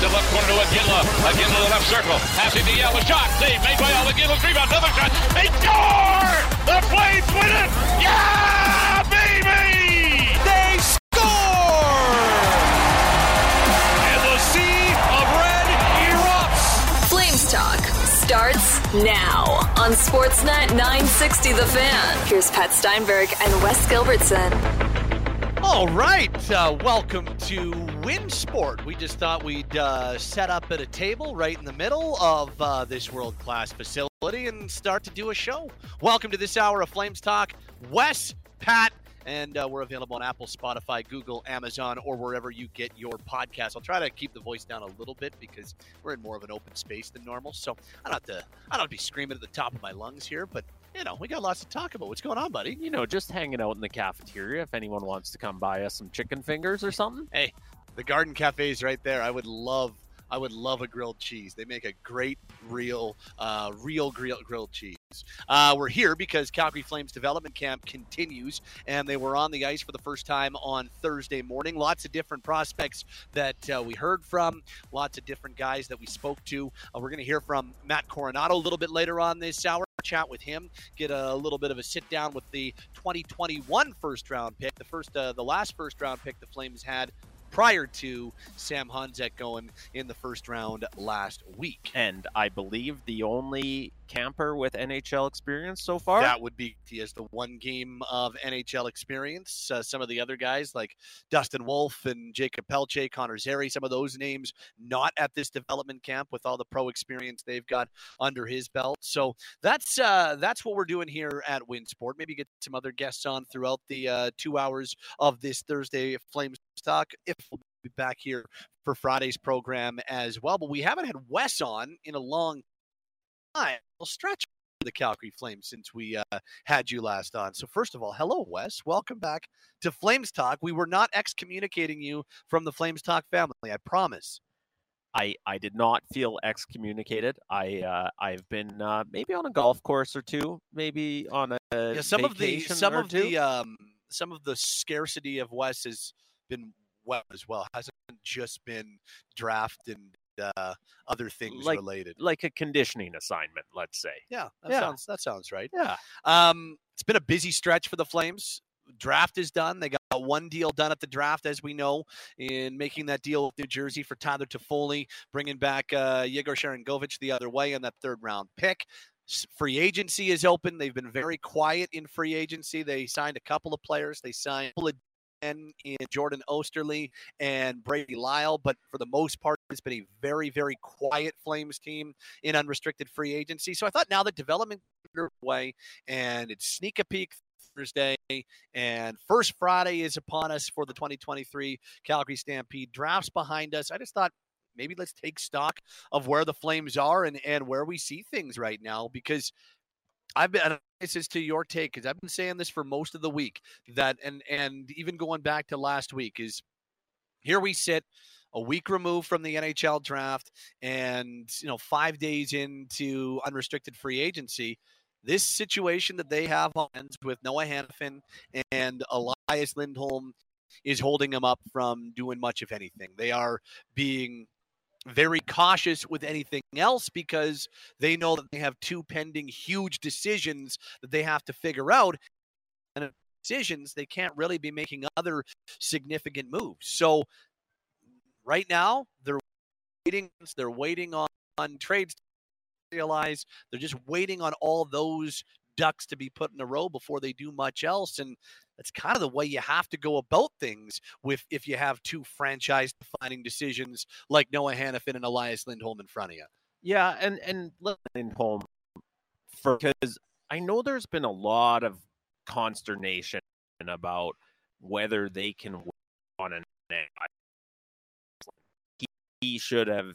to left corner to Iginla. Iginla to the left circle. Passing to Yell. A shot. Save made by Yell. Iginla's rebound. Another shot. They score! The Flames win it! Yeah, baby! They score! And the sea of red erupts. Flames Talk starts now on Sportsnet 960 The Fan. Here's Pat Steinberg and Wes Gilbertson. All right, uh, welcome to WinSport. We just thought we'd uh, set up at a table right in the middle of uh, this world class facility and start to do a show. Welcome to this hour of Flames Talk. Wes, Pat, and uh, we're available on Apple, Spotify, Google, Amazon, or wherever you get your podcast. I'll try to keep the voice down a little bit because we're in more of an open space than normal. So I don't have to, I don't have to be screaming at the top of my lungs here, but you know, we got lots to talk about. What's going on, buddy? you know, just hanging out in the cafeteria if anyone wants to come buy us some chicken fingers or something. Hey, the Garden Cafe is right there. I would love, I would love a grilled cheese. They make a great, real, uh, real grilled grilled cheese. Uh, we're here because Calgary Flames development camp continues, and they were on the ice for the first time on Thursday morning. Lots of different prospects that uh, we heard from, lots of different guys that we spoke to. Uh, we're going to hear from Matt Coronato a little bit later on this hour. Chat with him, get a little bit of a sit down with the 2021 first round pick, the first, uh, the last first round pick the Flames had prior to Sam Honzek going in the first round last week. And I believe the only camper with NHL experience so far. That would be he has the one game of NHL experience. Uh, some of the other guys like Dustin Wolf and Jakob Pelletier, Connor Zary, some of those names not at this development camp with all the pro experience they've got under his belt. So that's uh, that's what we're doing here at WinSport. Maybe get some other guests on throughout the uh, two hours of this Thursday Flames talk. If we'll be back here for Friday's program as well, but we haven't had Wes on in a long time. We'll stretch the Calgary Flames since we uh, had you last on. So first of all, hello Wes, welcome back to Flames Talk. We were not excommunicating you from the Flames Talk family, I promise. I, I did not feel excommunicated. I uh, I've been uh, maybe on a golf course or two, maybe on a Yeah, some of the some of two. the um, some of the scarcity of Wes has been well as well. Hasn't just been draft and uh, other things Like- related. like a conditioning assignment, let's say. Yeah, that Yeah. sounds that sounds right. Yeah. Um, it's been a busy stretch for the Flames. Draft is done. They got one deal done at the draft, as we know, in making that deal with New Jersey for Tyler Toffoli, bringing back uh, Yegor Sharangovich the other way in that third round pick. Free agency is open. They've been very quiet in free agency. They signed a couple of players. They signed a couple of in Jordan Oesterle and Brady Lyle, but for the most part, it's been a very, very quiet Flames team in unrestricted free agency. So I thought now that development underway and it's sneak a peek Thursday and first Friday is upon us for the 2023 Calgary Stampede drafts behind us. I just thought maybe let's take stock of where the Flames are and, and where we see things right now because I've been this is to your take because I've been saying this for most of the week that and and even going back to last week is here we sit a week removed from the NHL draft and you know 5 days into unrestricted free agency this situation that they have with Noah Hanifin and Elias Lindholm is holding them up from doing much of anything. They are being very cautious with anything else because they know that they have two pending huge decisions that they have to figure out. And decisions, they can't really be making other significant moves. So right now, they're waiting. They're waiting on, on trades to realize. They're just waiting on all those ducks to be put in a row before they do much else. And that's kind of the way you have to go about things with if you have two franchise defining decisions like Noah Hanifin and Elias Lindholm in front of you. Yeah, and and Lindholm, because I know there's been a lot of consternation about whether they can win on an he, he should have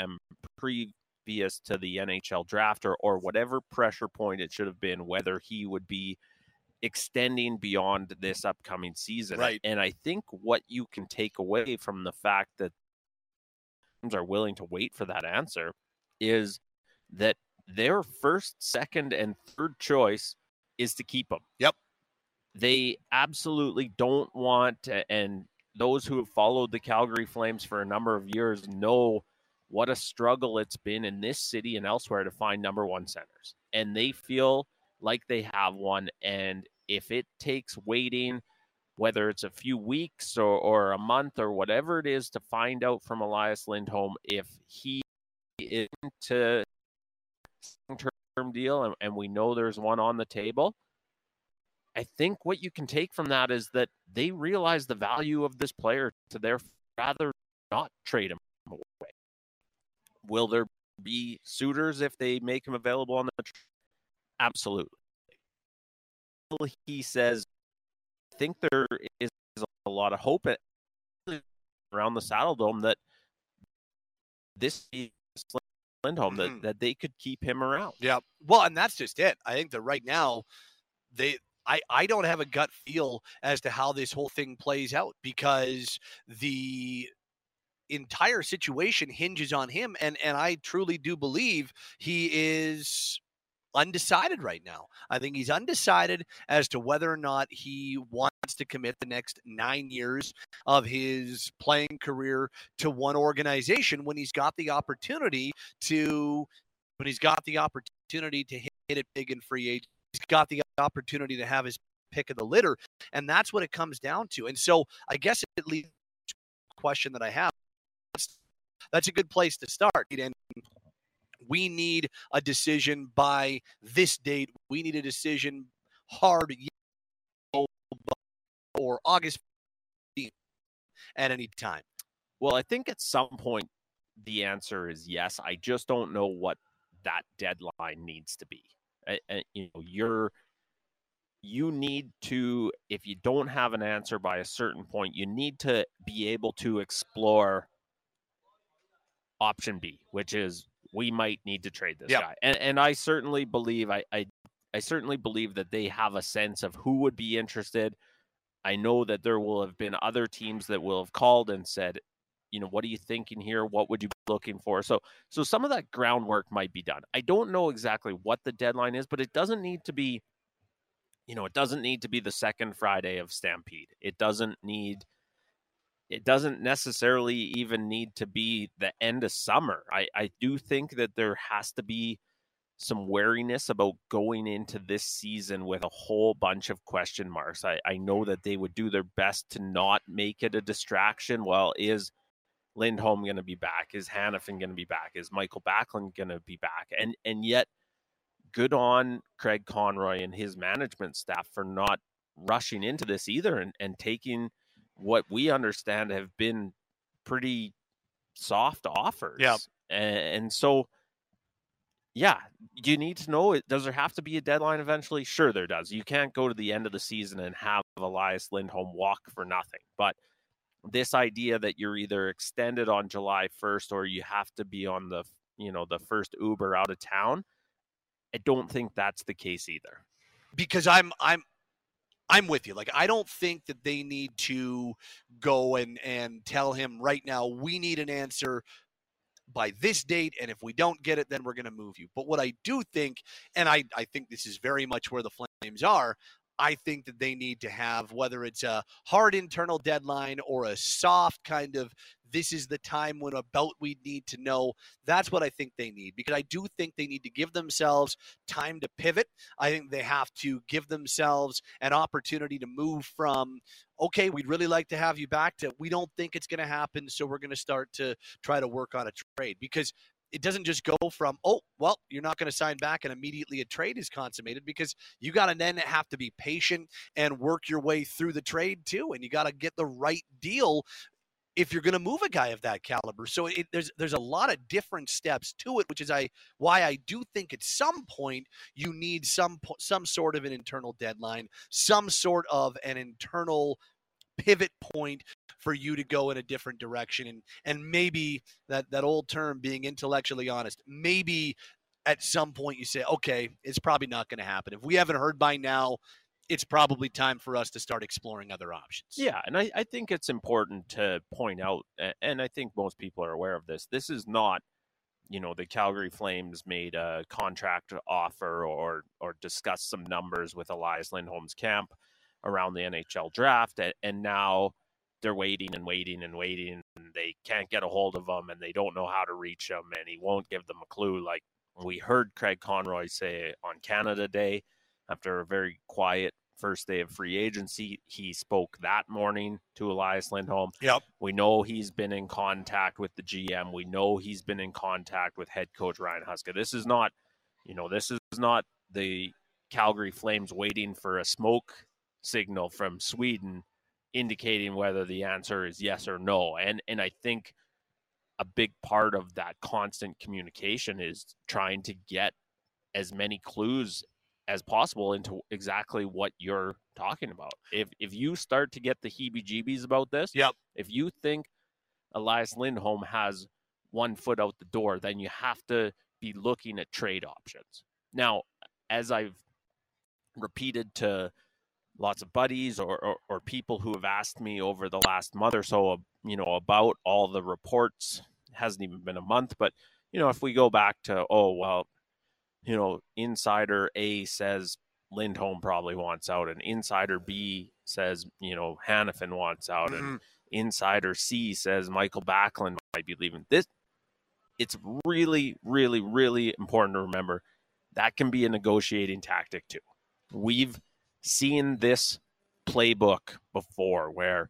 um, them previous to the NHL draft or or whatever pressure point it should have been whether he would be extending beyond this upcoming season. Right. And I think what you can take away from the fact that teams are willing to wait for that answer is that their first, second, and third choice is to keep him. Yep. They absolutely don't want to, and those who have followed the Calgary Flames for a number of years know what a struggle it's been in this city and elsewhere to find number one centers. And they feel like they have one. And if it takes waiting, whether it's a few weeks or, or a month or whatever it is, to find out from Elias Lindholm if he is into term deal and, and we know there's one on the table. I think what you can take from that is that they realize the value of this player to their rather not trade him. Will there be suitors if they make him available on the? Absolutely. He says, I think there is a lot of hope around the Saddledome that this Lindholm mm-hmm. that, that they could keep him around. Yeah. Well, and that's just it. I think that right now they I, I don't have a gut feel as to how this whole thing plays out because the entire situation hinges on him and and I truly do believe he is undecided right now. I think he's undecided as to whether or not he wants to commit the next 9 years of his playing career to one organization when he's got the opportunity to when he's got the opportunity to hit, it big in free agent he's got the opportunity to have his pick of the litter, and that's what it comes down to. And so, I guess it leads question that I have. That's a good place to start. And we need a decision by this date. We need a decision hard or August at any time. Well, I think at some point the answer is yes. I just don't know what that deadline needs to be you know you're you need to if you don't have an answer by a certain point you need to be able to explore option b which is we might need to trade this yep. guy. And and i certainly believe I, I i certainly believe that they have a sense of who would be interested. I know that there will have been other teams that will have called and said you know what are you thinking here? What would you be looking for? So so some of that groundwork might be done. I don't know exactly what the deadline is but it doesn't need to be you know it doesn't need to be the second friday of stampede. It doesn't need it doesn't necessarily even need to be the end of summer i i do think that there has to be some wariness about going into this season with a whole bunch of question marks. I, I know mm-hmm. that they would do their best to not make it a distraction. Well, is Lindholm going to be back? Is Hanifin going to be back? Is Michael Backlund going to be back? And and yet, good on Craig Conroy and his management staff for not rushing into this either and, and taking what we understand have been pretty soft offers. Yeah. And, and so, yeah, you need to know it. Does there have to be a deadline eventually? Sure, there does. You can't go to the end of the season and have Elias Lindholm walk for nothing. But – this idea that you're either extended on July 1st or you have to be on the you know the first Uber out of town. I don't think that's the case either. Because I'm I'm I'm with you. Like I don't think that they need to go and and tell him right now we need an answer by this date and if we don't get it then we're going to move you. But what I do think and I I think this is very much where the Flames are, I think that they need to have, whether it's a hard internal deadline or a soft kind of this is the time when about we need to know. That's what I think they need because I do think they need to give themselves time to pivot. I think they have to give themselves an opportunity to move from, okay, we'd really like to have you back to we don't think it's going to happen. So we're going to start to try to work on a trade because it doesn't just go from oh well you're not going to sign back and immediately a trade is consummated because you got to then have to be patient and work your way through the trade too and you got to get the right deal if you're going to move a guy of that caliber. So it, there's there's a lot of different steps to it which is i why i do think at some point you need some some sort of an internal deadline some sort of an internal pivot point for you to go in a different direction and and maybe that that old term being intellectually honest maybe at some point you say okay it's probably not going to happen. If we haven't heard by now it's probably time for us to start exploring other options. Yeah and I, I think it's important to point out and i think most people are aware of this this is not you know the calgary flames made a contract offer or or discussed some numbers with elias lindholm's camp around the NHL draft, and now they're waiting and waiting and waiting, and they can't get a hold of him, and they don't know how to reach him, and he won't give them a clue. Like we heard Craig Conroy say on Canada Day after a very quiet first day of free agency. He spoke that morning to Elias Lindholm. Yep. We know he's been in contact with the GM. We know he's been in contact with head coach Ryan Huska. This is not, you know, this is not the Calgary Flames waiting for a smoke signal from Sweden indicating whether the answer is yes or no. And and I think a big part of that constant communication is trying to get as many clues as possible into exactly what you're talking about. If if you start to get the heebie-jeebies about this, Yep. if you think Elias Lindholm has one foot out the door, then you have to be looking at trade options. Now, as I've repeated to lots of buddies or, or, or people who have asked me over the last month or so, you know, about all the reports, it hasn't even been a month, but you know, if we go back to, oh well, you know, insider A says Lindholm probably wants out, and insider B says, you know, Hanifin wants out, Mm-hmm. and insider C says Michael Backlund might be leaving. This it's really, really, really important to remember that can be a negotiating tactic too. We've seen this playbook before where,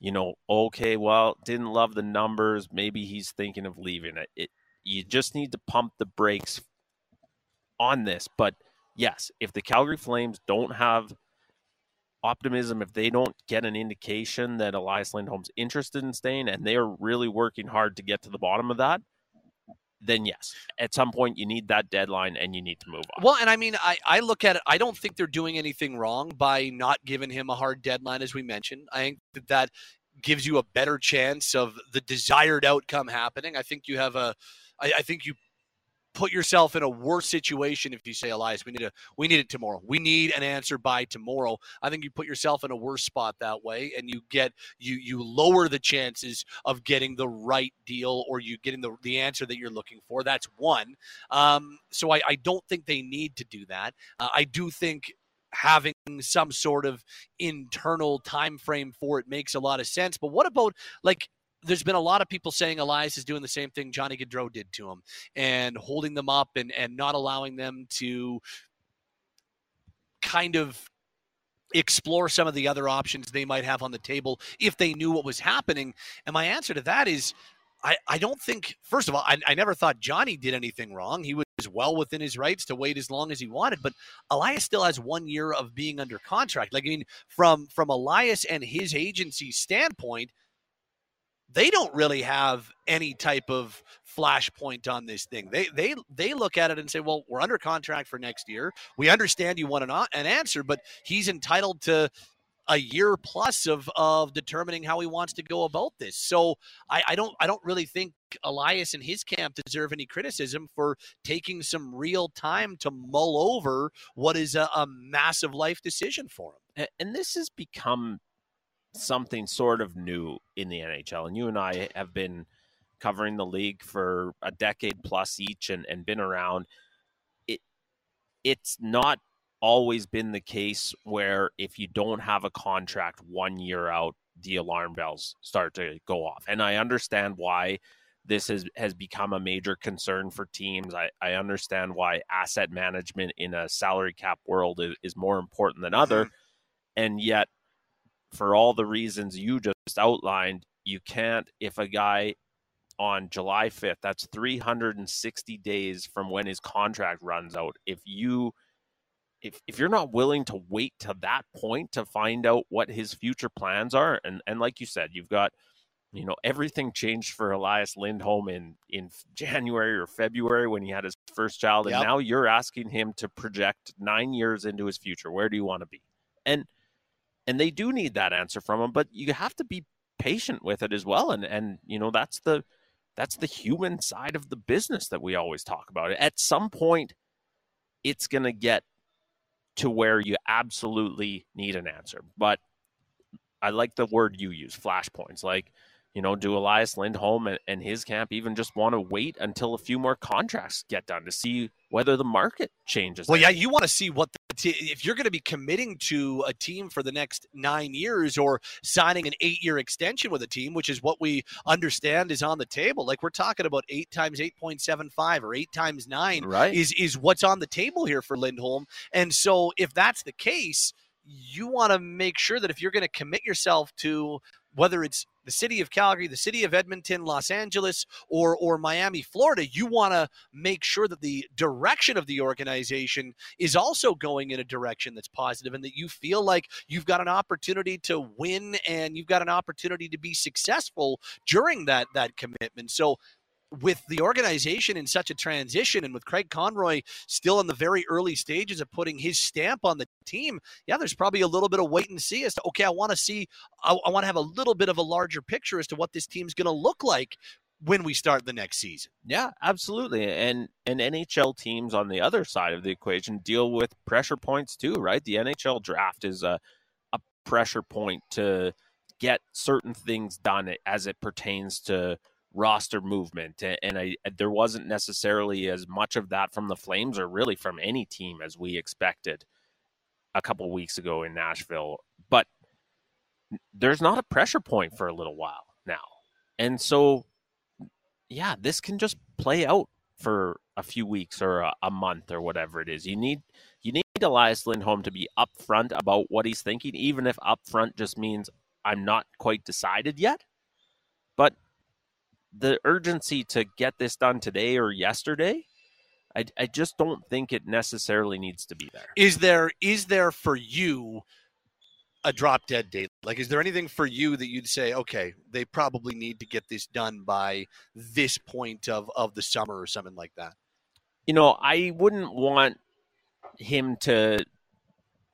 you know, okay, well, didn't love the numbers. Maybe he's thinking of leaving it. it you just need to pump the brakes on this. But yes, if the Calgary Flames don't have optimism, if they don't get an indication that Elias Lindholm's interested in staying and they are really working hard to get to the bottom of that, then yes, at some point you need that deadline and you need to move on. Well, and I mean, I, I look at it, I don't think they're doing anything wrong by not giving him a hard deadline, as we mentioned. I think that that gives you a better chance of the desired outcome happening. I think you have a, I, I think you put yourself in a worse situation if you say, Elias, we need a, we need it tomorrow. We need an answer by tomorrow. I think you put yourself in a worse spot that way, and you get you you lower the chances of getting the right deal or you getting the the answer that you're looking for. That's one. Um, so I, I don't think they need to do that. Uh, I do think having some sort of internal time frame for it makes a lot of sense. But what about like there's been a lot of people saying Elias is doing the same thing Johnny Gaudreau did to him and holding them up and and not allowing them to kind of explore some of the other options they might have on the table if they knew what was happening. And my answer to that is I, I don't think, first of all, I, I never thought Johnny did anything wrong. He was well within his rights to wait as long as he wanted, but Elias still has one year of being under contract. Like, I mean, from from Elias and his agency standpoint, they don't really have any type of flashpoint on this thing. They they they look at it and say, "Well, we're under contract for next year. We understand you want an, an answer, but he's entitled to a year plus of of determining how he wants to go about this." So I, I don't I don't really think Elias and his camp deserve any criticism for taking some real time to mull over what is a, a massive life decision for him. And this has become something sort of new in the NHL. And you and I have been covering the league for a decade plus each and, and been around. It it's not always been the case where if you don't have a contract one year out, the alarm bells start to go off. And I understand why this has, has become a major concern for teams. I, I understand why asset management in a salary cap world is, is more important than mm-hmm. other. And yet for all the reasons you just outlined, you can't, if a guy on July 5th, that's 360 days from when his contract runs out. If you, if, if you're not willing to wait to that point to find out what his future plans are, and, and like you said, you've got, you know, everything changed for Elias Lindholm in, in January or February when he had his first child. And Yep. now you're asking him to project nine years into his future. Where do you want to be? And, and they do need that answer from him but you have to be patient with it as well and and you know that's the that's the human side of the business that we always talk about at some point it's going to get to where you absolutely need an answer but i like the word you use flashpoints like you know, do Elias Lindholm and, and his camp even just want to wait until a few more contracts get done to see whether the market changes? Well, yeah, you want to see what if you're going to be committing to a team for the next nine years or signing an eight-year extension with a team, which is what we understand is on the table. Like we're talking about eight times eight point seven five or eight times nine right? is is what's on the table here for Lindholm. And so, if that's the case, you want to make sure that if you're going to commit yourself to whether it's the city of Calgary, the city of Edmonton, Los Angeles, or or Miami, Florida, you want to make sure that the direction of the organization is also going in a direction that's positive and that you feel like you've got an opportunity to win and you've got an opportunity to be successful during that that commitment. So with the organization in such a transition and with Craig Conroy still in the very early stages of putting his stamp on the team, yeah, there's probably a little bit of wait and see as to, okay, I want to see, I, I want to have a little bit of a larger picture as to what this team's going to look like when we start the next season. Yeah, absolutely. And and NHL teams on the other side of the equation deal with pressure points too, right? The NHL draft is a a pressure point to get certain things done as it pertains to roster movement and I uh, there wasn't necessarily as much of that from the Flames or really from any team as we expected a couple weeks ago in Nashville but there's not a pressure point for a little while now. And so yeah this can just play out for a few weeks or a, a month or whatever it is. You need you need Elias Lindholm to be upfront about what he's thinking even if upfront just means I'm not quite decided yet. But the urgency to get this done today or yesterday, I, I just don't think it necessarily needs to be there. Is there is there for you a drop dead date? Like, is there anything for you that you'd say, okay, they probably need to get this done by this point of of the summer or something like that? You know, I wouldn't want him to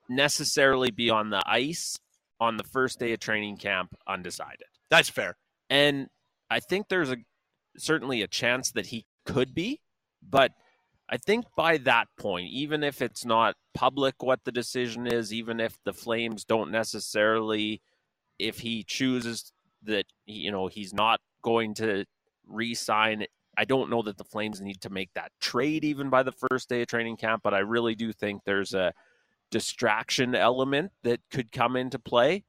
necessarily be on the ice on the first day of training camp undecided. That's fair. And I think there's a certainly a chance that he could be, but I think by that point, even if it's not public what the decision is, even if the Flames don't necessarily, if he chooses that you know he's not going to re-sign, I don't know that the Flames need to make that trade even by the first day of training camp. But I really do think there's a distraction element that could come into play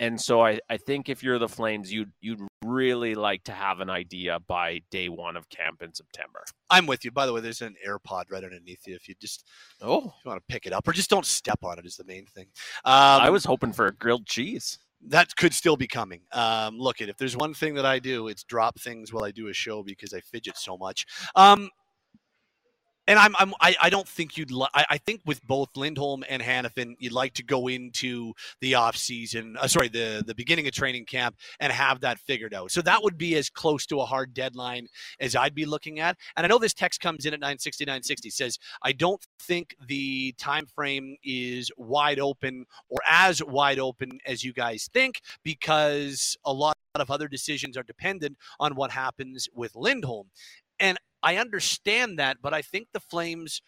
and so I, I think if you're the Flames, you'd you'd really like to have an idea by day one of camp in September. I'm with you. By the way, there's an AirPod right underneath you. If you just oh, you want to pick it up or just don't step on it is the main thing. Um, I was hoping for a grilled cheese. That could still be coming. Um, look, it if there's one thing that I do, it's drop things while I do a show because I fidget so much. Um, and I'm, I'm I, I don't think you'd li- I, I think with both Lindholm and Hanifin, you'd like to go into the off season, uh, sorry, the the beginning of training camp and have that figured out. So that would be as close to a hard deadline as I'd be looking at. And I know this text comes in at 960 960 says I don't think the time frame is wide open or as wide open as you guys think because a lot of other decisions are dependent on what happens with Lindholm. And I understand that, but I think the Flames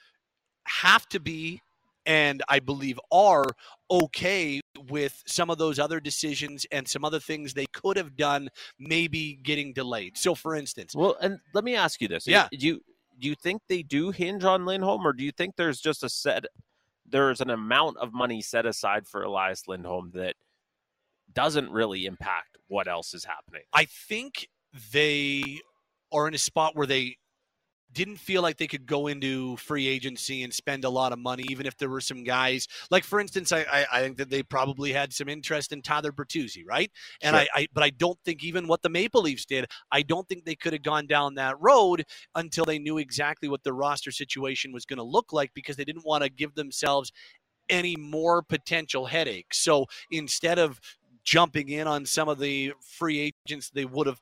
have to be, and I believe are, okay with some of those other decisions and some other things they could have done, maybe getting delayed. So, for instance, well, and let me ask you this: Yeah, do you do you think they do hinge on Lindholm, or do you think there's just a set? There's an amount of money set aside for Elias Lindholm that doesn't really impact what else is happening. I think they are in a spot where they didn't feel like they could go into free agency and spend a lot of money, even if there were some guys. Like for instance, I I, I think that they probably had some interest in Tyler Bertuzzi, right? And Sure. I, I but I don't think even what the Maple Leafs did, I don't think they could have gone down that road until they knew exactly what the roster situation was going to look like because they didn't want to give themselves any more potential headaches. So instead of jumping in on some of the free agents they would have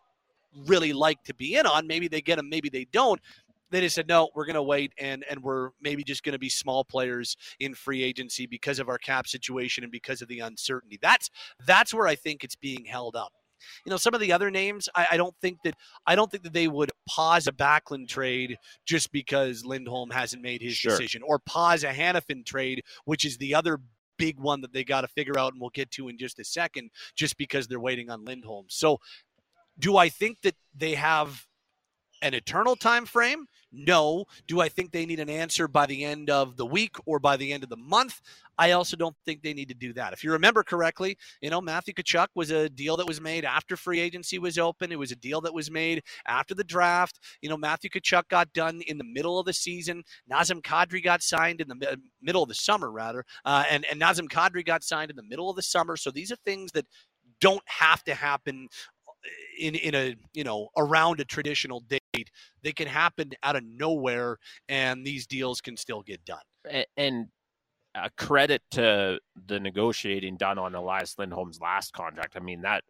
really liked to be in on, maybe they get them, maybe they don't they just said no we're going to wait and and we're maybe just going to be small players in free agency because of our cap situation and because of the uncertainty. That's that's where i think it's being held up. You know some of the other names i, I don't think that i don't think that they would pause a Backlund trade just because lindholm hasn't made his Sure. decision or pause a hanifin trade which is the other big one that they got to figure out and we'll get to in just a second just because they're waiting on lindholm. So Do I think that they have an eternal time frame? No. Do I think they need an answer by the end of the week or by the end of the month? I also don't think they need to do that. If you remember correctly, you know, Matthew Tkachuk was a deal that was made after free agency was open. It was a deal that was made after the draft. You know, Matthew Tkachuk got done in the middle of the season. Nazem Kadri got signed in the middle of the summer, rather. Uh, and, and Nazem Kadri got signed in the middle of the summer. So these are things that don't have to happen in in a you know around a traditional date they can happen out of nowhere and these deals can still get done and, a credit to the negotiating done on Elias Lindholm's last contract. I mean that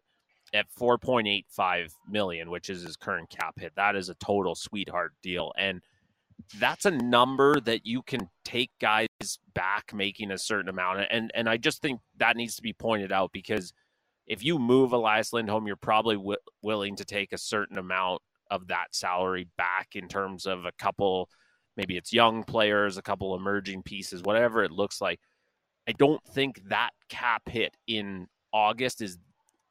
at 4.85 million, which is his current cap hit, that is a total sweetheart deal. And that's a number that you can take guys back making a certain amount. And and I just think that needs to be pointed out because if you move Elias Lindholm, you're probably w- willing to take a certain amount of that salary back in terms of a couple, maybe it's young players, a couple emerging pieces, whatever it looks like. I don't think that cap hit in August is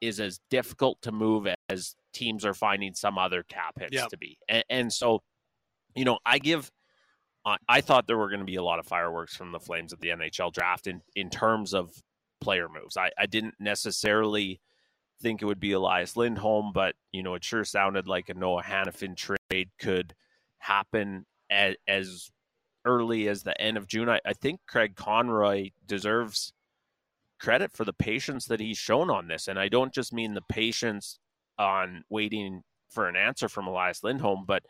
is as difficult to move as teams are finding some other cap hits yep. to be. And, and, so, you know, I give. Uh, I thought there were going to be a lot of fireworks from the Flames at the NHL draft in in terms of player moves. I, I didn't necessarily think it would be Elias Lindholm, but you know, it sure sounded like a Noah Hanifin trade could happen as, as early as the end of June. I, I think Craig Conroy deserves credit for the patience that he's shown on this. And I don't just mean the patience on waiting for an answer from Elias Lindholm, but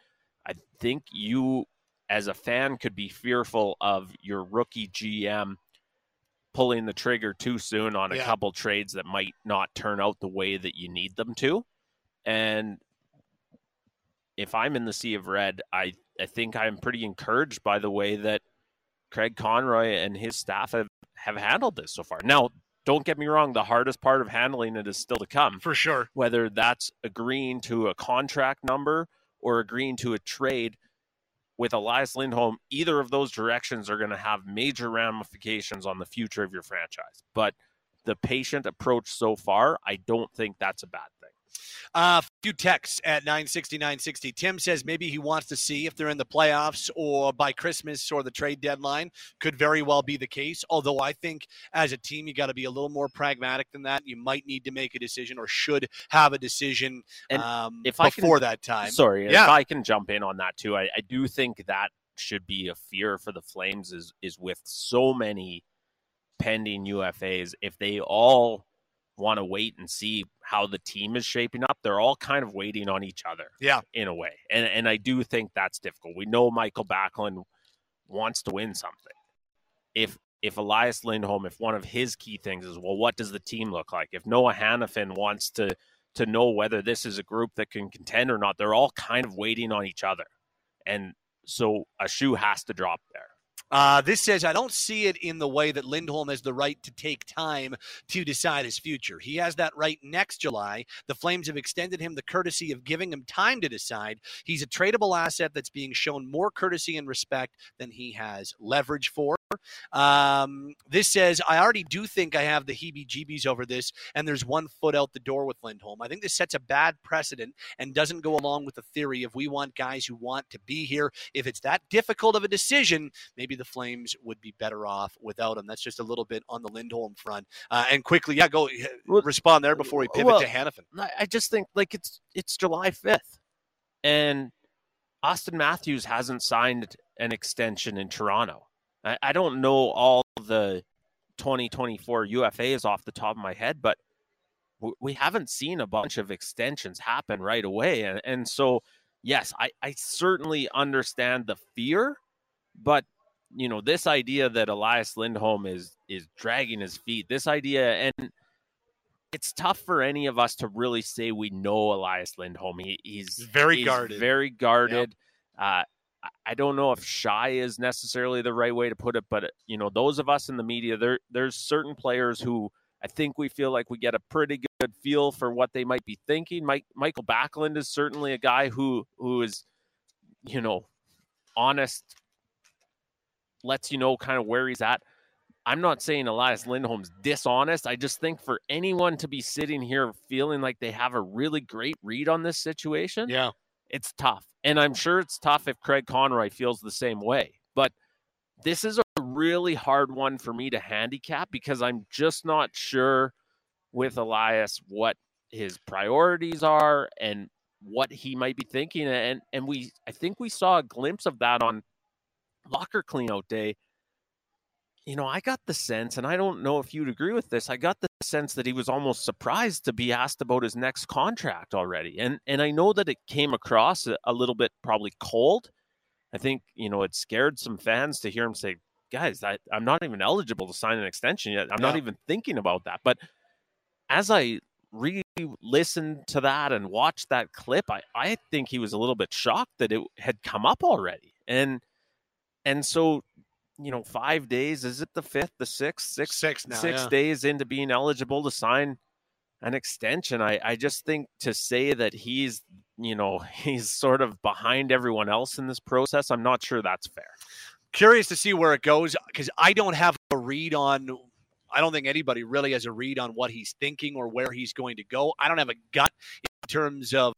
I think you as a fan could be fearful of your rookie GM pulling the trigger too soon on a yeah. couple trades that might not turn out the way that you need them to. And if I'm in the sea of red, I, I think I'm pretty encouraged by the way that Craig Conroy and his staff have, have handled this so far. Now, don't get me wrong, the hardest part of handling it is still to come. For sure. Whether that's agreeing to a contract number or agreeing to a trade with Elias Lindholm, either of those directions are going to have major ramifications on the future of your franchise. But the patient approach so far, I don't think that's a bad. A uh, few texts at 960, 960. Tim says maybe he wants to see if they're in the playoffs or by Christmas or the trade deadline. Could very well be the case. Although I think as a team, you got to be a little more pragmatic than that. You might need to make a decision or should have a decision um, if before can, that time. Sorry, yeah. if I can jump in on that too, I, I do think that should be a fear for the Flames is is with so many pending UFAs. If they all want to wait and see how the team is shaping up. They're all kind of waiting on each other. Yeah. In a way. And and I do think that's difficult. We know Michael Backlund wants to win something. If if Elias Lindholm, if one of his key things is, well, what does the team look like? If Noah Hanifin wants to to know whether this is a group that can contend or not, they're all kind of waiting on each other. And so a shoe has to drop there. Uh, this says, I don't see it in the way that Lindholm has the right to take time to decide his future. He has that right next July. The Flames have extended him the courtesy of giving him time to decide. He's a tradable asset that's being shown more courtesy and respect than he has leverage for. Um, this says, I already do think I have the heebie jeebies over this, and there's one foot out the door with Lindholm. I think this sets a bad precedent and doesn't go along with the theory of we want guys who want to be here. If it's that difficult of a decision, maybe the Flames would be better off without him. That's just a little bit on the Lindholm front. Uh, and quickly, yeah, go well, respond there before we pivot well, to Hanifin. I just think like it's it's July fifth, and Auston Matthews hasn't signed an extension in Toronto. I, I don't know all the 2024 UFAs off the top of my head, but we haven't seen a bunch of extensions happen right away. And, and so, yes, I, I certainly understand the fear, but you know, this idea that Elias Lindholm is is dragging his feet, this idea, and it's tough for any of us to really say we know Elias Lindholm. He, he's very he's guarded, very guarded. Yep. Uh, I don't know if shy is necessarily the right way to put it, but you know, those of us in the media, there there's certain players who I think we feel like we get a pretty good feel for what they might be thinking. Mike Michael Backlund is certainly a guy who who is, you know, honest lets you know kind of where he's at. I'm not saying Elias Lindholm's dishonest. I just think for anyone to be sitting here feeling like they have a really great read on this situation, Yeah. It's tough. And I'm sure it's tough if Craig Conroy feels the same way. But this is a really hard one for me to handicap because I'm just not sure with Elias what his priorities are and what he might be thinking. And and we I think we saw a glimpse of that on locker cleanout day. You know, I got the sense, and I don't know if you'd agree with this. I got the sense that he was almost surprised to be asked about his next contract already, and and I know that it came across a, a little bit probably cold. I think you know it scared some fans to hear him say, "Guys, I, I'm not even eligible to sign an extension yet. I'm not even thinking about that." But as I re-listened to that and watched that clip, I I think he was a little bit shocked that it had come up already, and and so you know, five days is it the fifth, the sixth, six Six now. six yeah. days into being eligible to sign an extension. I, I just think to say that he's, you know, he's sort of behind everyone else in this process, I'm not sure that's fair. Curious to see where it goes because I don't have a read on. I don't think anybody really has a read on what he's thinking or where he's going to go. I don't have a gut in terms of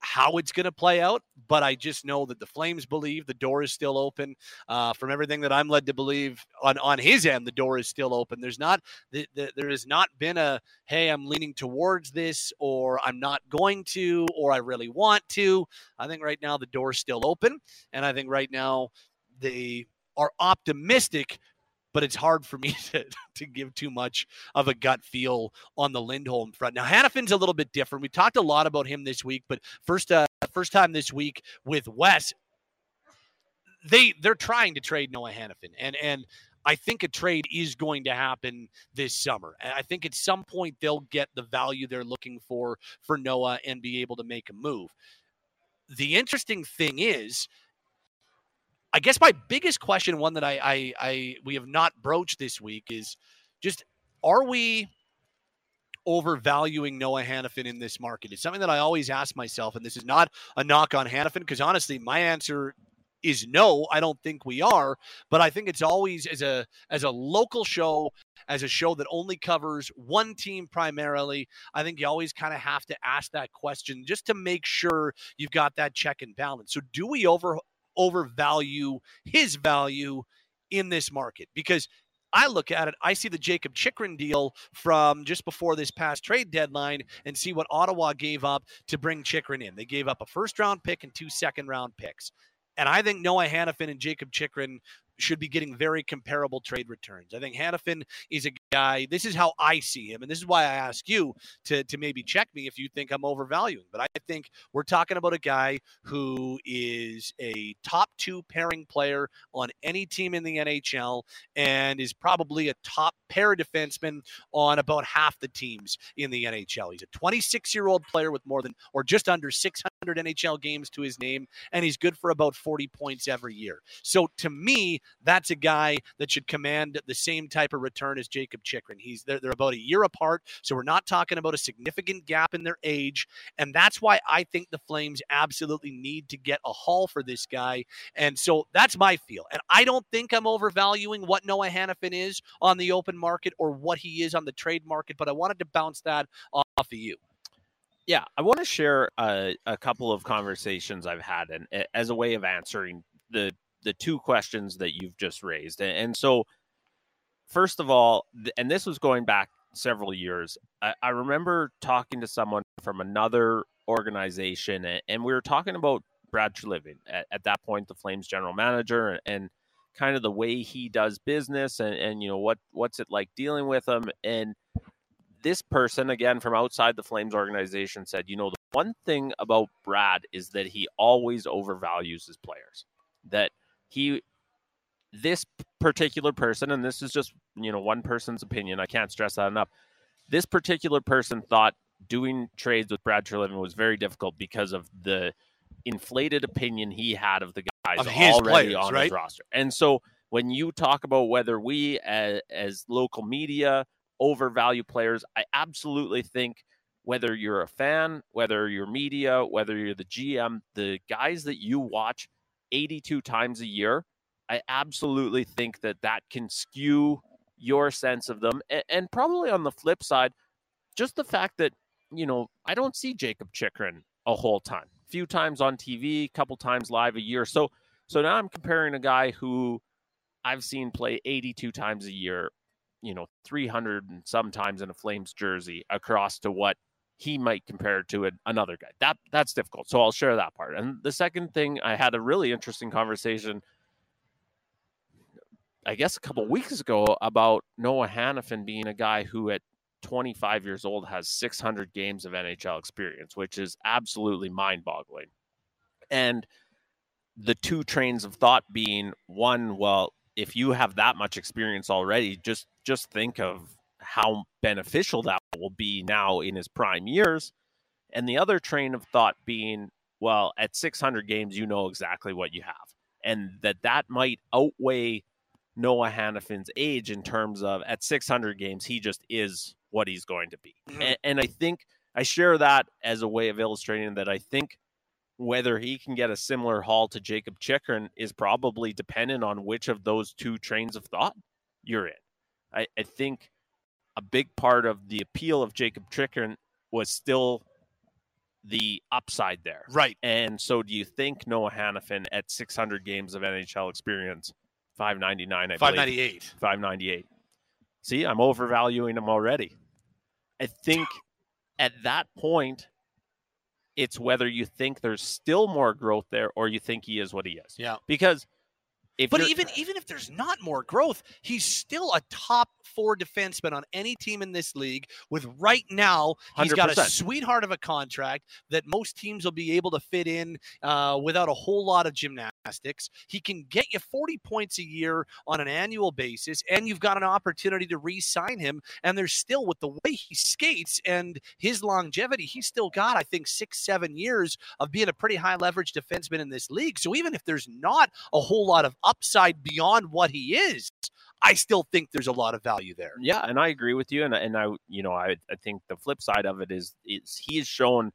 how it's going to play out, but I just know that the Flames believe the door is still open. Uh, from everything that I'm led to believe on on his end, the door is still open. There's not the, the, there has not been a hey, I'm leaning towards this, or I'm not going to, or I really want to. I think right now the door's still open, and I think right now they are optimistic. But it's hard for me to, to give too much of a gut feel on the Lindholm front. Now Hanifin's a little bit different. We talked a lot about him this week, but first uh, first time this week with Wes, they they're trying to trade Noah Hanifin, and and I think a trade is going to happen this summer. I think at some point they'll get the value they're looking for for Noah and be able to make a move. The interesting thing is, I guess my biggest question, one that I I, I we have not broached this week, is just are we overvaluing Noah Hanifin in this market? It's something that I always ask myself, and this is not a knock on Hanifin because honestly, my answer is no. I don't think we are, but I think it's always as a as a local show, as a show that only covers one team primarily. I think you always kind of have to ask that question just to make sure you've got that check and balance. So, do we over overvalue his value in this market? Because I look at it, I see the Jakob Chychrun deal from just before this past trade deadline and see what Ottawa gave up to bring Chychrun in. They gave up a first round pick and two second round picks. And I think Noah Hanifin and Jakob Chychrun should be getting very comparable trade returns. I think Hanifin is a guy, this is how I see him. And this is why I ask you to, to maybe check me if you think I'm overvaluing. But I think we're talking about a guy who is a top two pairing player on any team in the NHL and is probably a top pair defenseman on about half the teams in the NHL. He's a 26 year old player with more than or just under 600 NHL games to his name, and he's good for about 40 points every year. So to me, that's a guy that should command the same type of return as Jakob Chychrun. He's they're, they're about a year apart, so we're not talking about a significant gap in their age, and that's why I think the Flames absolutely need to get a haul for this guy. And so that's my feel. And I don't think I'm overvaluing what Noah Hanifin is on the open market or what he is on the trade market, but I wanted to bounce that off of you. Yeah, I want to share a, a couple of conversations I've had, and as a way of answering the the two questions that you've just raised. And so, first of all, and this was going back several years, I, I remember talking to someone from another organization, and, and we were talking about Brad Treliving at, at that point, the Flames general manager, and, and kind of the way he does business, and, and you know what what's it like dealing with him, and this person again from outside the Flames organization said, you know, the one thing about Brad is that he always overvalues his players. That he this particular person and this is just, you know, one person's opinion. I can't stress that enough. This particular person thought doing trades with Brad Treliving was very difficult because of the inflated opinion he had of the guys Of already players, on right? his roster. And so when you talk about whether we as, as local media overvalue players. I absolutely think whether you're a fan, whether you're media, whether you're the GM, the guys that you watch 82 times a year, I absolutely think that that can skew your sense of them, and, and probably on the flip side, just the fact that you know I don't see Jakob Chychrun a whole ton. A few times on TV, a couple times live a year. So so now I'm comparing a guy who I've seen play 82 times a year, you know, 300 and sometimes in a Flames jersey across to what he might compare to another guy. That that's difficult. So I'll share that part. And the second thing, I had a really interesting conversation I guess a couple weeks ago about Noah Hanifin being a guy who at 25 years old has 600 games of NHL experience, which is absolutely mind boggling. And the two trains of thought being one, well, if you have that much experience already, just just think of how beneficial that will be now in his prime years. And the other train of thought being, well, at 600 games, you know exactly what you have, and that that might outweigh Noah Hanifin's age in terms of at 600 games, he just is what he's going to be. Mm-hmm. And, and I think I share that as a way of illustrating that I think whether he can get a similar haul to Jakob Chychrun is probably dependent on which of those two trains of thought you're in. I, I think a big part of the appeal of Jakob Chychrun was still the upside there. Right. And so do you think Noah Hanifin at 600 games of NHL experience, 599, I 598. 598. See, I'm overvaluing him already. I think at that point, it's whether you think there's still more growth there or you think he is what he is. Yeah. Because if but even even if there's not more growth, he's still a top four defenseman on any team in this league. With right now, he's 100%. got a sweetheart of a contract that most teams will be able to fit in uh, without a whole lot of gymnastics. He can get you 40 points a year on an annual basis, and you've got an opportunity to re-sign him. And there's still with the way he skates and his longevity, he's still got I think six seven years of being a pretty high leverage defenseman in this league. So even if there's not a whole lot of upside beyond what he is, I still think there's a lot of value there. Yeah, and I agree with you. And and I, you know, I I think the flip side of it is is he has shown,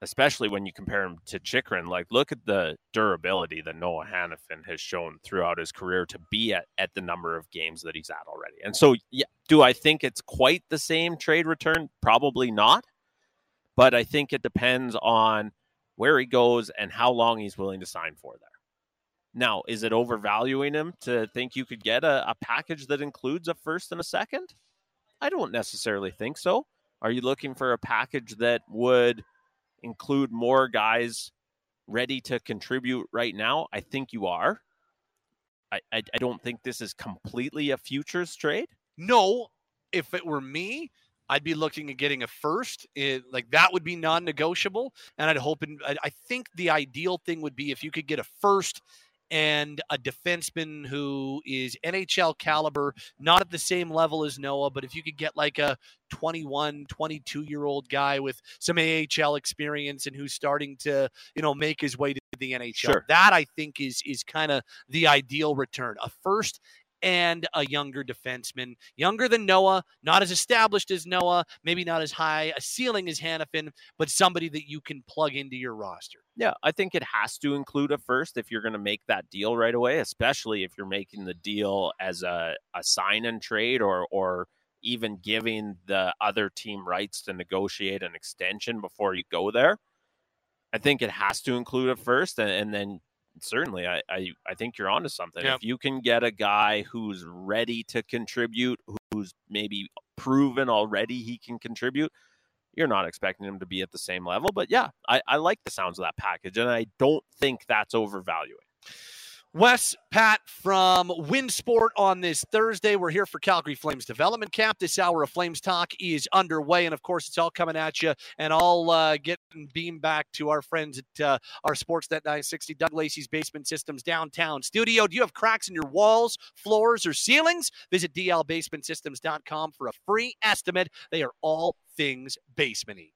especially when you compare him to Chychrun, like look at the durability that Noah Hanifin has shown throughout his career to be at at the number of games that he's at already. And so, yeah, do I think it's quite the same trade return? Probably not. But I think it depends on where he goes and how long he's willing to sign for there. Now, is it overvaluing him to think you could get a, a package that includes a first and a second? I don't necessarily think so. Are you looking for a package that would include more guys ready to contribute right now? I think you are. I, I, I don't think this is completely a futures trade. No, if it were me, I'd be looking at getting a first. It, like that would be non-negotiable, and I'd hope. And I, I think the ideal thing would be if you could get a first and a defenseman who is NHL caliber, not at the same level as Noah, but if you could get like a 21, 22 year old guy with some AHL experience and who's starting to, you know, make his way to the NHL, sure. that I think is is kind of the ideal return. A first and a younger defenseman, younger than Noah, not as established as Noah, maybe not as high a ceiling as Hanifin, but somebody that you can plug into your roster. Yeah, I think it has to include a first if you're going to make that deal right away, especially if you're making the deal as a, a sign and trade or or even giving the other team rights to negotiate an extension before you go there. I think it has to include a first, and, and then certainly I, I, I think you're onto something. If you can get a guy who's ready to contribute, who's maybe proven already he can contribute, you're not expecting him to be at the same level. But yeah, I, I like the sounds of that package, and I don't think that's overvaluing. Wes, Pat from WinSport on this Thursday. We're here for Calgary Flames Development Camp. This hour of Flames Talk is underway. And of course, it's all coming at you. And I'll uh, get beam back to our friends at uh, our Sportsnet 960, Doug Lacey's Basement Systems downtown studio. Do you have cracks in your walls, floors, or ceilings? Visit dlbasementsystems.com for a free estimate. They are all things basementy.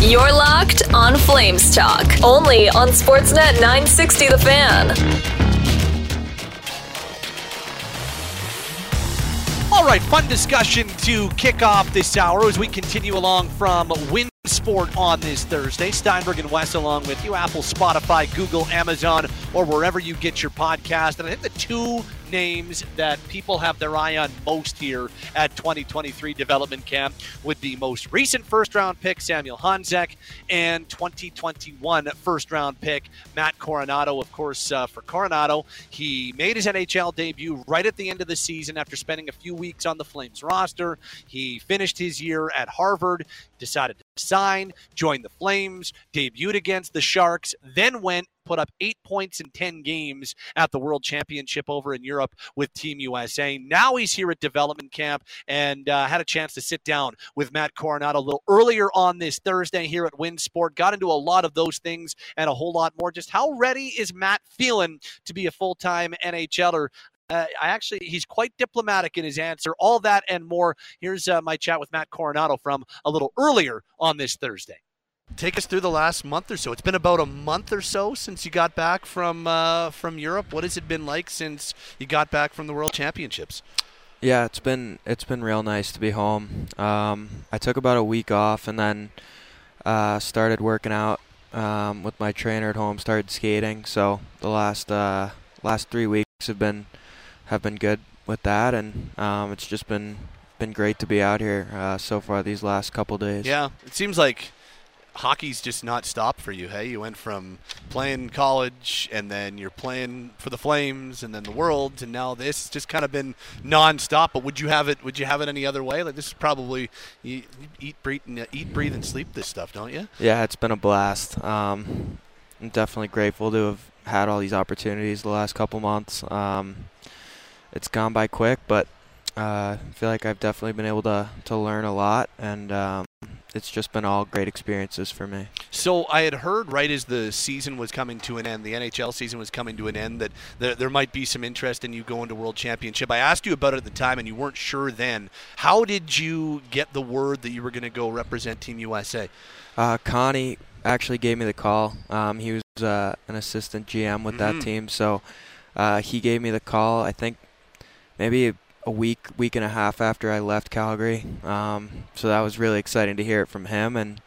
You're locked on Flames Talk, only on Sportsnet 960 The Fan. All right, fun discussion to kick off this hour as we continue along from Win Sport on this Thursday. Steinberg and Wes along with you, Apple, Spotify, Google, Amazon, or wherever you get your podcast. And I think the two names that people have their eye on most here at 2023 development camp would be most recent first round pick Samuel Honzek and 2021 first round pick Matt Coronato. Of course, uh, for Coronato, he made his NHL debut right at the end of the season after spending a few weeks on the Flames roster. He finished his year at Harvard, decided to sign, joined the Flames, debuted against the Sharks, then went put up eight points in 10 games at the World Championship over in Europe with Team USA. Now he's here at development camp and uh, had a chance to sit down with Matt Coronato a little earlier on this Thursday here at WinSport. Got into a lot of those things and a whole lot more. Just how ready is Matt feeling to be a full time NHLer? Uh, I actually, he's quite diplomatic in his answer. All that and more. Here's uh, my chat with Matt Coronato from a little earlier on this Thursday take us through the last month or so. It's been about a month or so since you got back from uh, from Europe. What has it been like since you got back from the World Championships? Yeah, it's been it's been real nice to be home. Um, I took about a week off and then uh, started working out um, with my trainer at home. Started skating. So the last uh, last three weeks have been have been good with that, and um, it's just been been great to be out here uh, so far these last couple days. Yeah, it seems like hockey's just not stopped for you. Hey, you went from playing college and then you're playing for the Flames and then the World and now this just kind of been nonstop. But would you have it? Would you have it any other way? Like this is probably you, eat, breathe, and, eat, breathe, and sleep this stuff, don't you? Yeah, it's been a blast. Um, I'm definitely grateful to have had all these opportunities the last couple months. Um, it's gone by quick, but uh, I feel like I've definitely been able to to learn a lot and. Um, it's just been all great experiences for me. So I had heard right as the season was coming to an end, the NHL season was coming to an end, that there, there might be some interest in you going to World Championship. I asked you about it at the time, and you weren't sure then. How did you get the word that you were going to go represent Team USA? Uh, Connie actually gave me the call. Um, he was uh, an assistant GM with mm-hmm. that team, so uh, he gave me the call. I think maybe a week, week and a half after I left Calgary. Um, so that was really exciting to hear it from him. And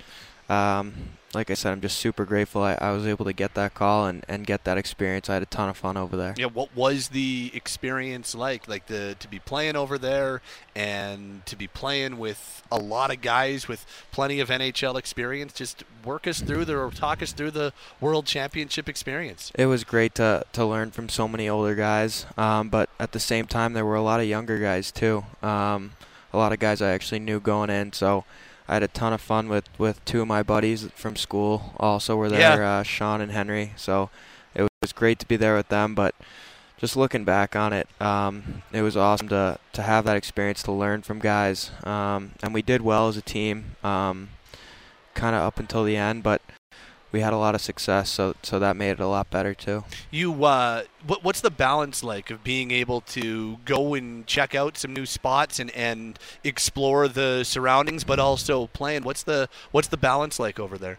um, like I said, I'm just super grateful I, I, was able to get that call and, and get that experience. I had a ton of fun over there. Yeah, what was the experience like? Like the to be playing over there and to be playing with a lot of guys with plenty of NHL experience. Just work us through the or talk us through the World Championship experience. It was great to to learn from so many older guys, um, but at the same time, there were a lot of younger guys too. Um, a lot of guys I actually knew going in, so I had a ton of fun with, with two of my buddies from school. Also were there, yeah. uh, Sean and Henry. So it was great to be there with them. But just looking back on it, um, it was awesome to to have that experience to learn from guys. Um, and we did well as a team, um, kind of up until the end. But we had a lot of success, so so that made it a lot better too. You, uh, what, what's the balance like of being able to go and check out some new spots and, and explore the surroundings, but also playing? What's the what's the balance like over there?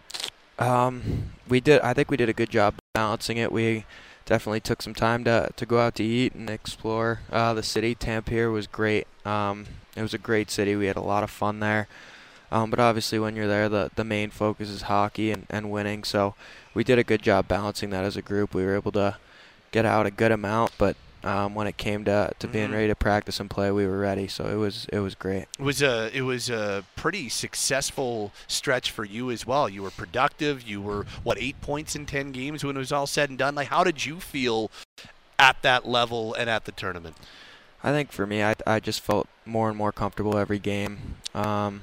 Um, we did. I think we did a good job balancing it. We definitely took some time to to go out to eat and explore uh, the city. Tampere was great. Um, it was a great city. We had a lot of fun there. Um, but obviously, when you're there, the, the main focus is hockey and, and winning. So we did a good job balancing that as a group. We were able to get out a good amount, but um, when it came to, to being mm-hmm. ready to practice and play, we were ready. So it was it was great. It was a it was a pretty successful stretch for you as well. You were productive. You were what eight points in ten games when it was all said and done. Like how did you feel at that level and at the tournament? I think for me, I I just felt more and more comfortable every game. Um,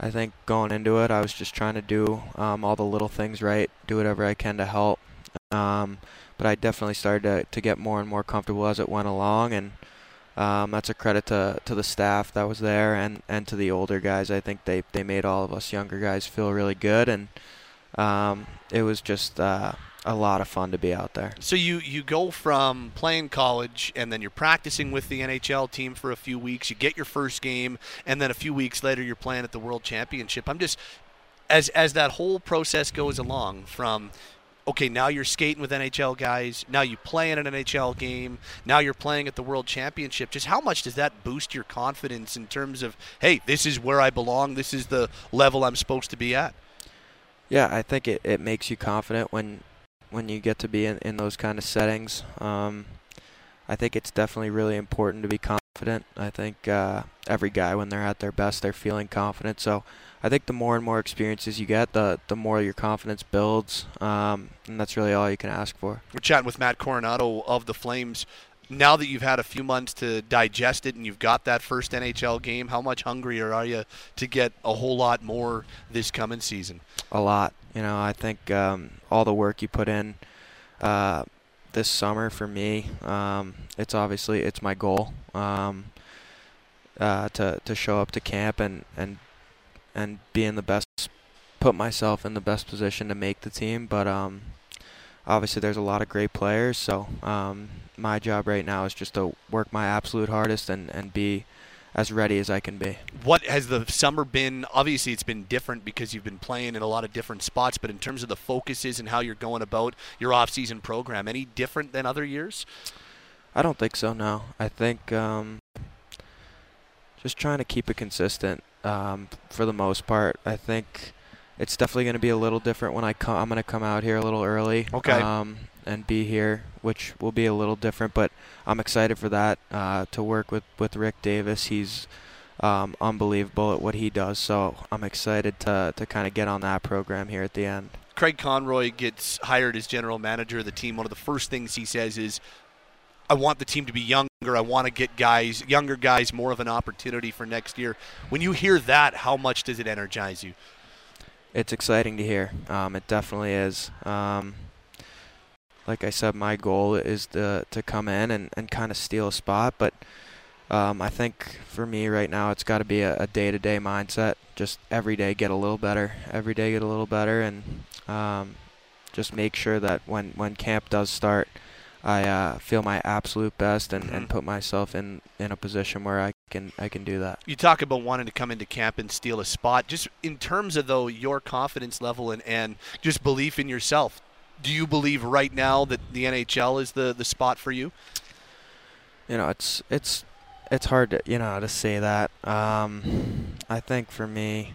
I think going into it, I was just trying to do um, all the little things right, do whatever I can to help. Um, but I definitely started to, to get more and more comfortable as it went along, and um, that's a credit to to the staff that was there and, and to the older guys. I think they they made all of us younger guys feel really good, and um, it was just uh, a lot of fun to be out there. So you you go from playing college and then you're practicing with the NHL team for a few weeks. You get your first game, and then a few weeks later you're playing at the World Championship. I'm just as as that whole process goes along from okay, now you're skating with NHL guys. Now you play in an NHL game. Now you're playing at the World Championship. Just how much does that boost your confidence in terms of, hey, this is where I belong. This is the level I'm supposed to be at. Yeah, I think it, it makes you confident when when you get to be in, in those kind of settings. Um, I think it's definitely really important to be confident. I think uh, every guy, when they're at their best, they're feeling confident. So I think the more and more experiences you get, the the more your confidence builds, um, and that's really all you can ask for. We're chatting with Matt Coronato of the Flames. Now that you've had a few months to digest it and you've got that first NHL game, how much hungrier are you to get a whole lot more this coming season? A lot. You know, I think um, all the work you put in uh, this summer for me, um, it's obviously it's my goal um, uh, to to show up to camp and and and be in the best, put myself in the best position to make the team. But um, obviously, there's a lot of great players. So um, my job right now is just to work my absolute hardest and and be as ready as I can be. What has the summer been? Obviously, it's been different because you've been playing in a lot of different spots. But in terms of the focuses and how you're going about your off-season program, any different than other years? I don't think so. No, I think um, just trying to keep it consistent um, for the most part. I think it's definitely going to be a little different when I come. I'm going to come out here a little early. Okay. Um, and be here, which will be a little different, but I'm excited for that. Uh, to work with with Rick Davis, he's um, unbelievable at what he does. So I'm excited to to kind of get on that program here at the end. Craig Conroy gets hired as general manager of the team. One of the first things he says is, "I want the team to be younger. I want to get guys, younger guys, more of an opportunity for next year." When you hear that, how much does it energize you? It's exciting to hear. Um, it definitely is. Um, like I said, my goal is to to come in and, and kind of steal a spot. But um, I think for me right now, it's got to be a day to day mindset. Just every day get a little better. Every day get a little better, and um, just make sure that when when camp does start, I uh, feel my absolute best and, and put myself in, in a position where I can I can do that. You talk about wanting to come into camp and steal a spot. Just in terms of though your confidence level and, and just belief in yourself, do you believe right now that the NHL is the, the spot for you? You know, it's it's it's hard to you know to say that. Um, I think for me,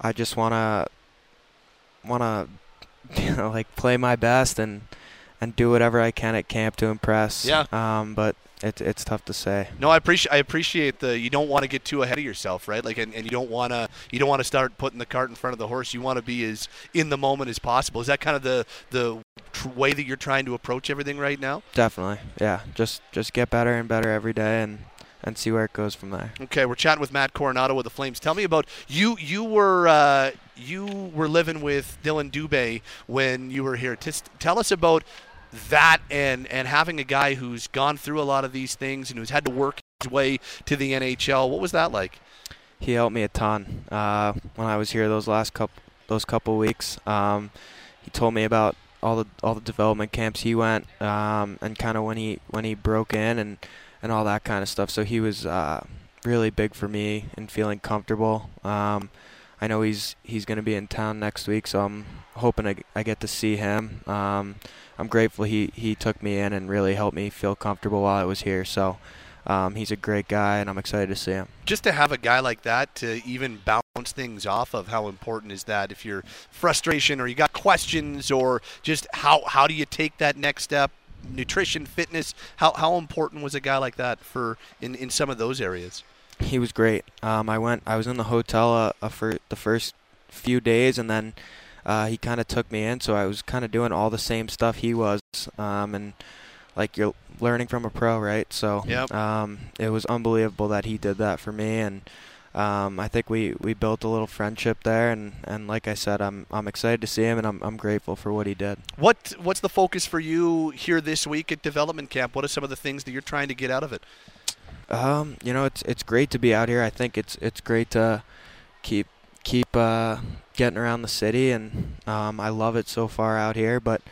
I just wanna wanna you know like play my best and and do whatever I can at camp to impress. Yeah. Um, but it's it's tough to say. No, I appreciate I appreciate the you don't want to get too ahead of yourself, right? Like, and, and you don't want to you don't want to start putting the cart in front of the horse. You want to be as in the moment as possible. Is that kind of the the tr- way that you're trying to approach everything right now? Definitely, yeah. Just just get better and better every day, and and see where it goes from there. Okay, we're chatting with Matt Coronato with the Flames. Tell me about you. You were uh, you were living with Dillon Dubé when you were here. Tell us about that and and having a guy who's gone through a lot of these things and who's had to work his way to the NHL. What was that like? He helped me a ton uh, when I was here those last couple those couple weeks. Um, he told me about all the all the development camps he went um, and kind of when he when he broke in and and all that kind of stuff. So he was uh, really big for me and feeling comfortable. Um, I know he's he's going to be in town next week, so I'm hoping I, I get to see him. Um, I'm grateful he, he took me in and really helped me feel comfortable while I was here. So um, he's a great guy, and I'm excited to see him. Just to have a guy like that to even bounce things off of, how important is that? If you're frustration or you got questions or just how how do you take that next step? Nutrition, fitness. How how important was a guy like that for in, in some of those areas? He was great. Um, I went. I was in the hotel uh, uh, for the first few days, and then uh, he kind of took me in, so I was kind of doing all the same stuff he was, um, and like you're learning from a pro, right? So Yep. um, it was unbelievable that he did that for me, and um, I think we, we built a little friendship there, and, and like I said, I'm I'm excited to see him, and I'm I'm grateful for what he did. What what's the focus for you here this week at development camp? What are some of the things that you're trying to get out of it? Um, you know, it's it's great to be out here. I think it's it's great to keep keep uh, getting around the city, and um, I love it so far out here. But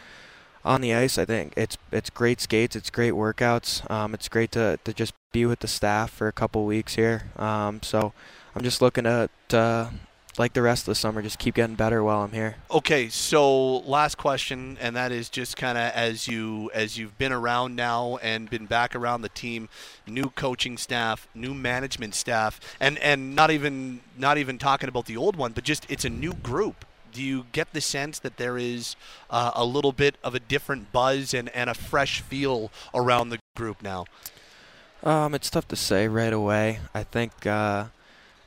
on the ice, I think it's it's great skates, it's great workouts. Um, it's great to, to just be with the staff for a couple weeks here. Um, so I'm just looking to, to like the rest of the summer, just keep getting better while I'm here. Okay, so last question, and that is just kind of as you as you've been around now and been back around the team, new coaching staff, new management staff, and and not even not even talking about the old one, but just it's a new group do you get the sense that there is uh, a little bit of a different buzz and, and a fresh feel around the group now? Um, it's tough to say right away. I think uh,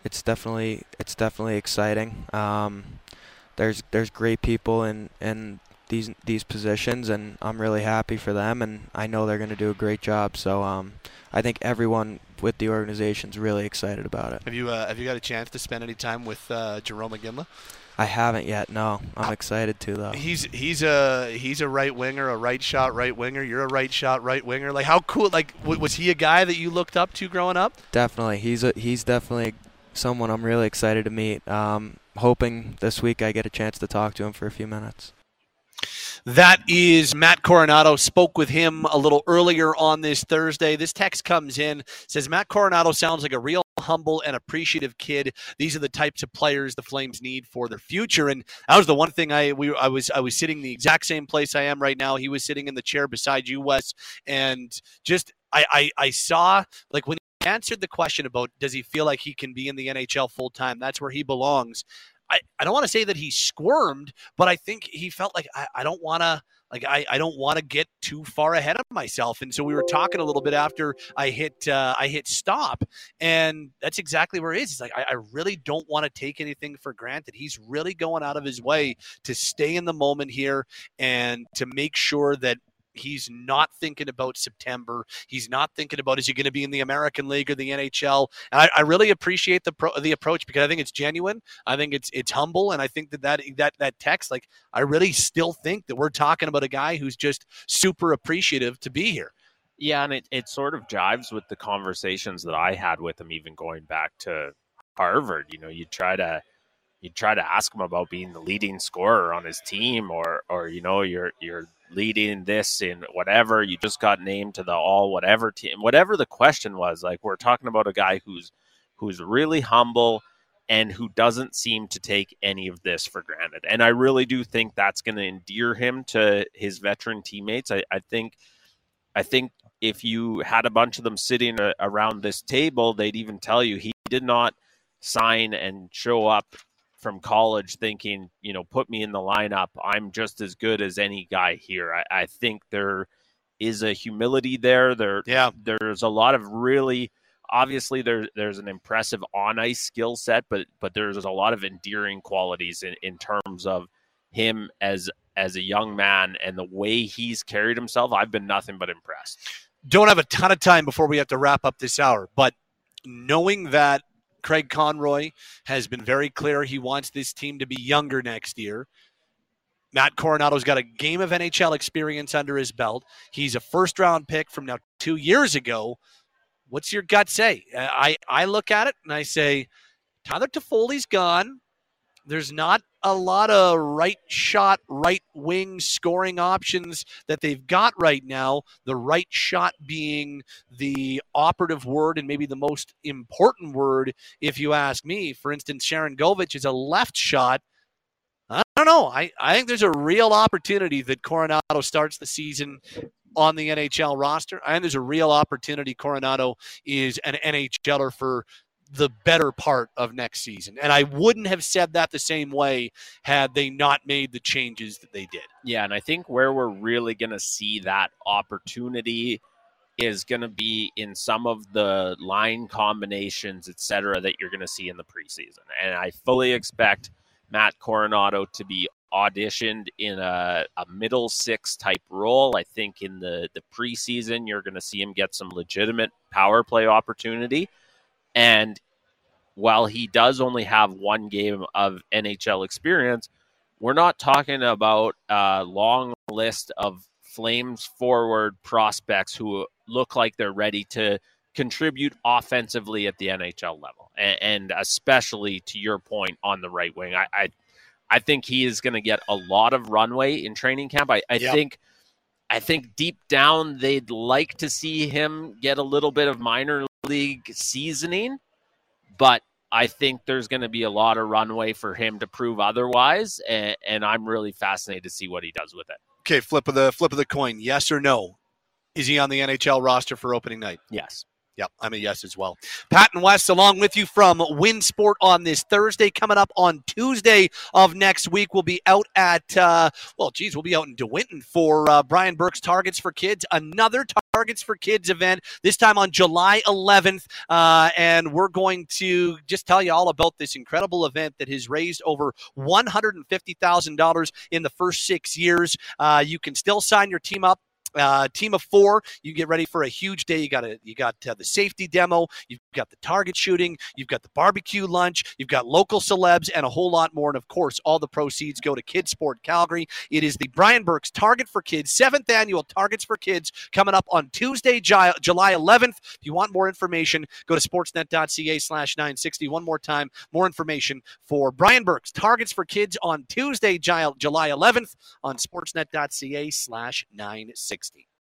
it's definitely it's definitely exciting. Um, there's there's great people in in these these positions, and I'm really happy for them, and I know they're going to do a great job. So um, I think everyone with the organization's really excited about it. Have you uh, have you got a chance to spend any time with uh, Jarome Iginla? I haven't yet. No, I'm excited to though. He's he's a he's a right winger, a right shot right winger. You're a right shot right winger. Like how cool? Like w- was he a guy that you looked up to growing up? Definitely, he's a he's definitely someone I'm really excited to meet. Um, hoping this week I get a chance to talk to him for a few minutes. That is Matt Coronato. Spoke with him a little earlier on this Thursday. This text comes in says Matt Coronato sounds like a real humble and appreciative kid. These are the types of players the Flames need for their future. And that was the one thing I we I was I was sitting the exact same place I am right now. He was sitting in the chair beside you, Wes, and just I I, I saw like when he answered the question about does he feel like he can be in the NHL full time? That's where he belongs. I, I don't want to say that he squirmed, but I think he felt like I, I don't want to like I, I don't want to get too far ahead of myself. And so we were talking a little bit after I hit uh, I hit stop, and that's exactly where it is. It's like I, I really don't want to take anything for granted. He's really going out of his way to stay in the moment here and to make sure that He's not thinking about September. He's not thinking about is he going to be in the American League or the NHL. And I, I really appreciate the pro, the approach because I think it's genuine. I think it's it's humble, and I think that that that that text, like I really still think that we're talking about a guy who's just super appreciative to be here. Yeah, and it, it sort of jives with the conversations that I had with him, even going back to Harvard. You know, you try to you try to ask him about being the leading scorer on his team, or or you know, you're you're leading this in whatever. You just got named to the all whatever team. Whatever the question was, like we're talking about a guy who's who's really humble and who doesn't seem to take any of this for granted. And I really do think that's going to endear him to his veteran teammates. I, I think I think if you had a bunch of them sitting around this table, they'd even tell you he did not sign and show up from college thinking, you know, put me in the lineup. I'm just as good as any guy here. I, I think there is a humility there. There, yeah. There's a lot of really obviously there there's an impressive on ice skill set, but but there's a lot of endearing qualities in, in terms of him as as a young man and the way he's carried himself. I've been nothing but impressed. Don't have a ton of time before we have to wrap up this hour, but knowing that Craig Conroy has been very clear he wants this team to be younger next year. Matt Coronato's got a game of NHL experience under his belt. He's a first round pick from now two years ago. What's your gut say? I, I look at it and I say, Tyler Toffoli's gone. There's not a lot of right shot, right wing scoring options that they've got right now. The right shot being the operative word and maybe the most important word, if you ask me. For instance, Sharangovich is a left shot. I don't know. I, I think there's a real opportunity that Coronato starts the season on the NHL roster. I think there's a real opportunity Coronato is an NHLer for the better part of next season. And I wouldn't have said that the same way had they not made the changes that they did. Yeah, and I think where we're really going to see that opportunity is going to be in some of the line combinations, et cetera, that you're going to see in the preseason. And I fully expect Matt Coronato to be auditioned in a, a middle six type role. I think in the, the preseason, you're going to see him get some legitimate power play opportunity. And while he does only have one game of NHL experience, we're not talking about a long list of Flames forward prospects who look like they're ready to contribute offensively at the NHL level, and, and especially to your point on the right wing. I, I, I think he is going to get a lot of runway in training camp. I, I yep. think. I think deep down they'd like to see him get a little bit of minor league seasoning, but I think there's going to be a lot of runway for him to prove otherwise, and, and I'm really fascinated to see what he does with it. Okay, flip of the flip of the coin. Yes or no? Is he on the NHL roster for opening night? Yes. Yep, I'm a yes as well. Pat and Wes along with you from WinSport on this Thursday. Coming up on Tuesday of next week, we'll be out at, uh, well, geez, we'll be out in DeWinton for uh, Brian Burke's Targets for Kids, another Targets for Kids event, this time on July 11th. Uh, and we're going to just tell you all about this incredible event that has raised over $150,000 in the first six years. Uh, you can still sign your team up uh, team of four, you get ready for a huge day. You got a, you got uh, the safety demo, you've got the target shooting, you've got the barbecue lunch, you've got local celebs, and a whole lot more. And of course, all the proceeds go to KidSport Calgary. It is the Brian Burke's Target for Kids seventh annual Targets for Kids coming up on Tuesday, July 11th. If you want more information, go to Sportsnet.ca/slash nine sixty. One more time, more information for Brian Burke's Targets for Kids on Tuesday, July 11th on Sportsnet.ca/slash nine sixty. 60.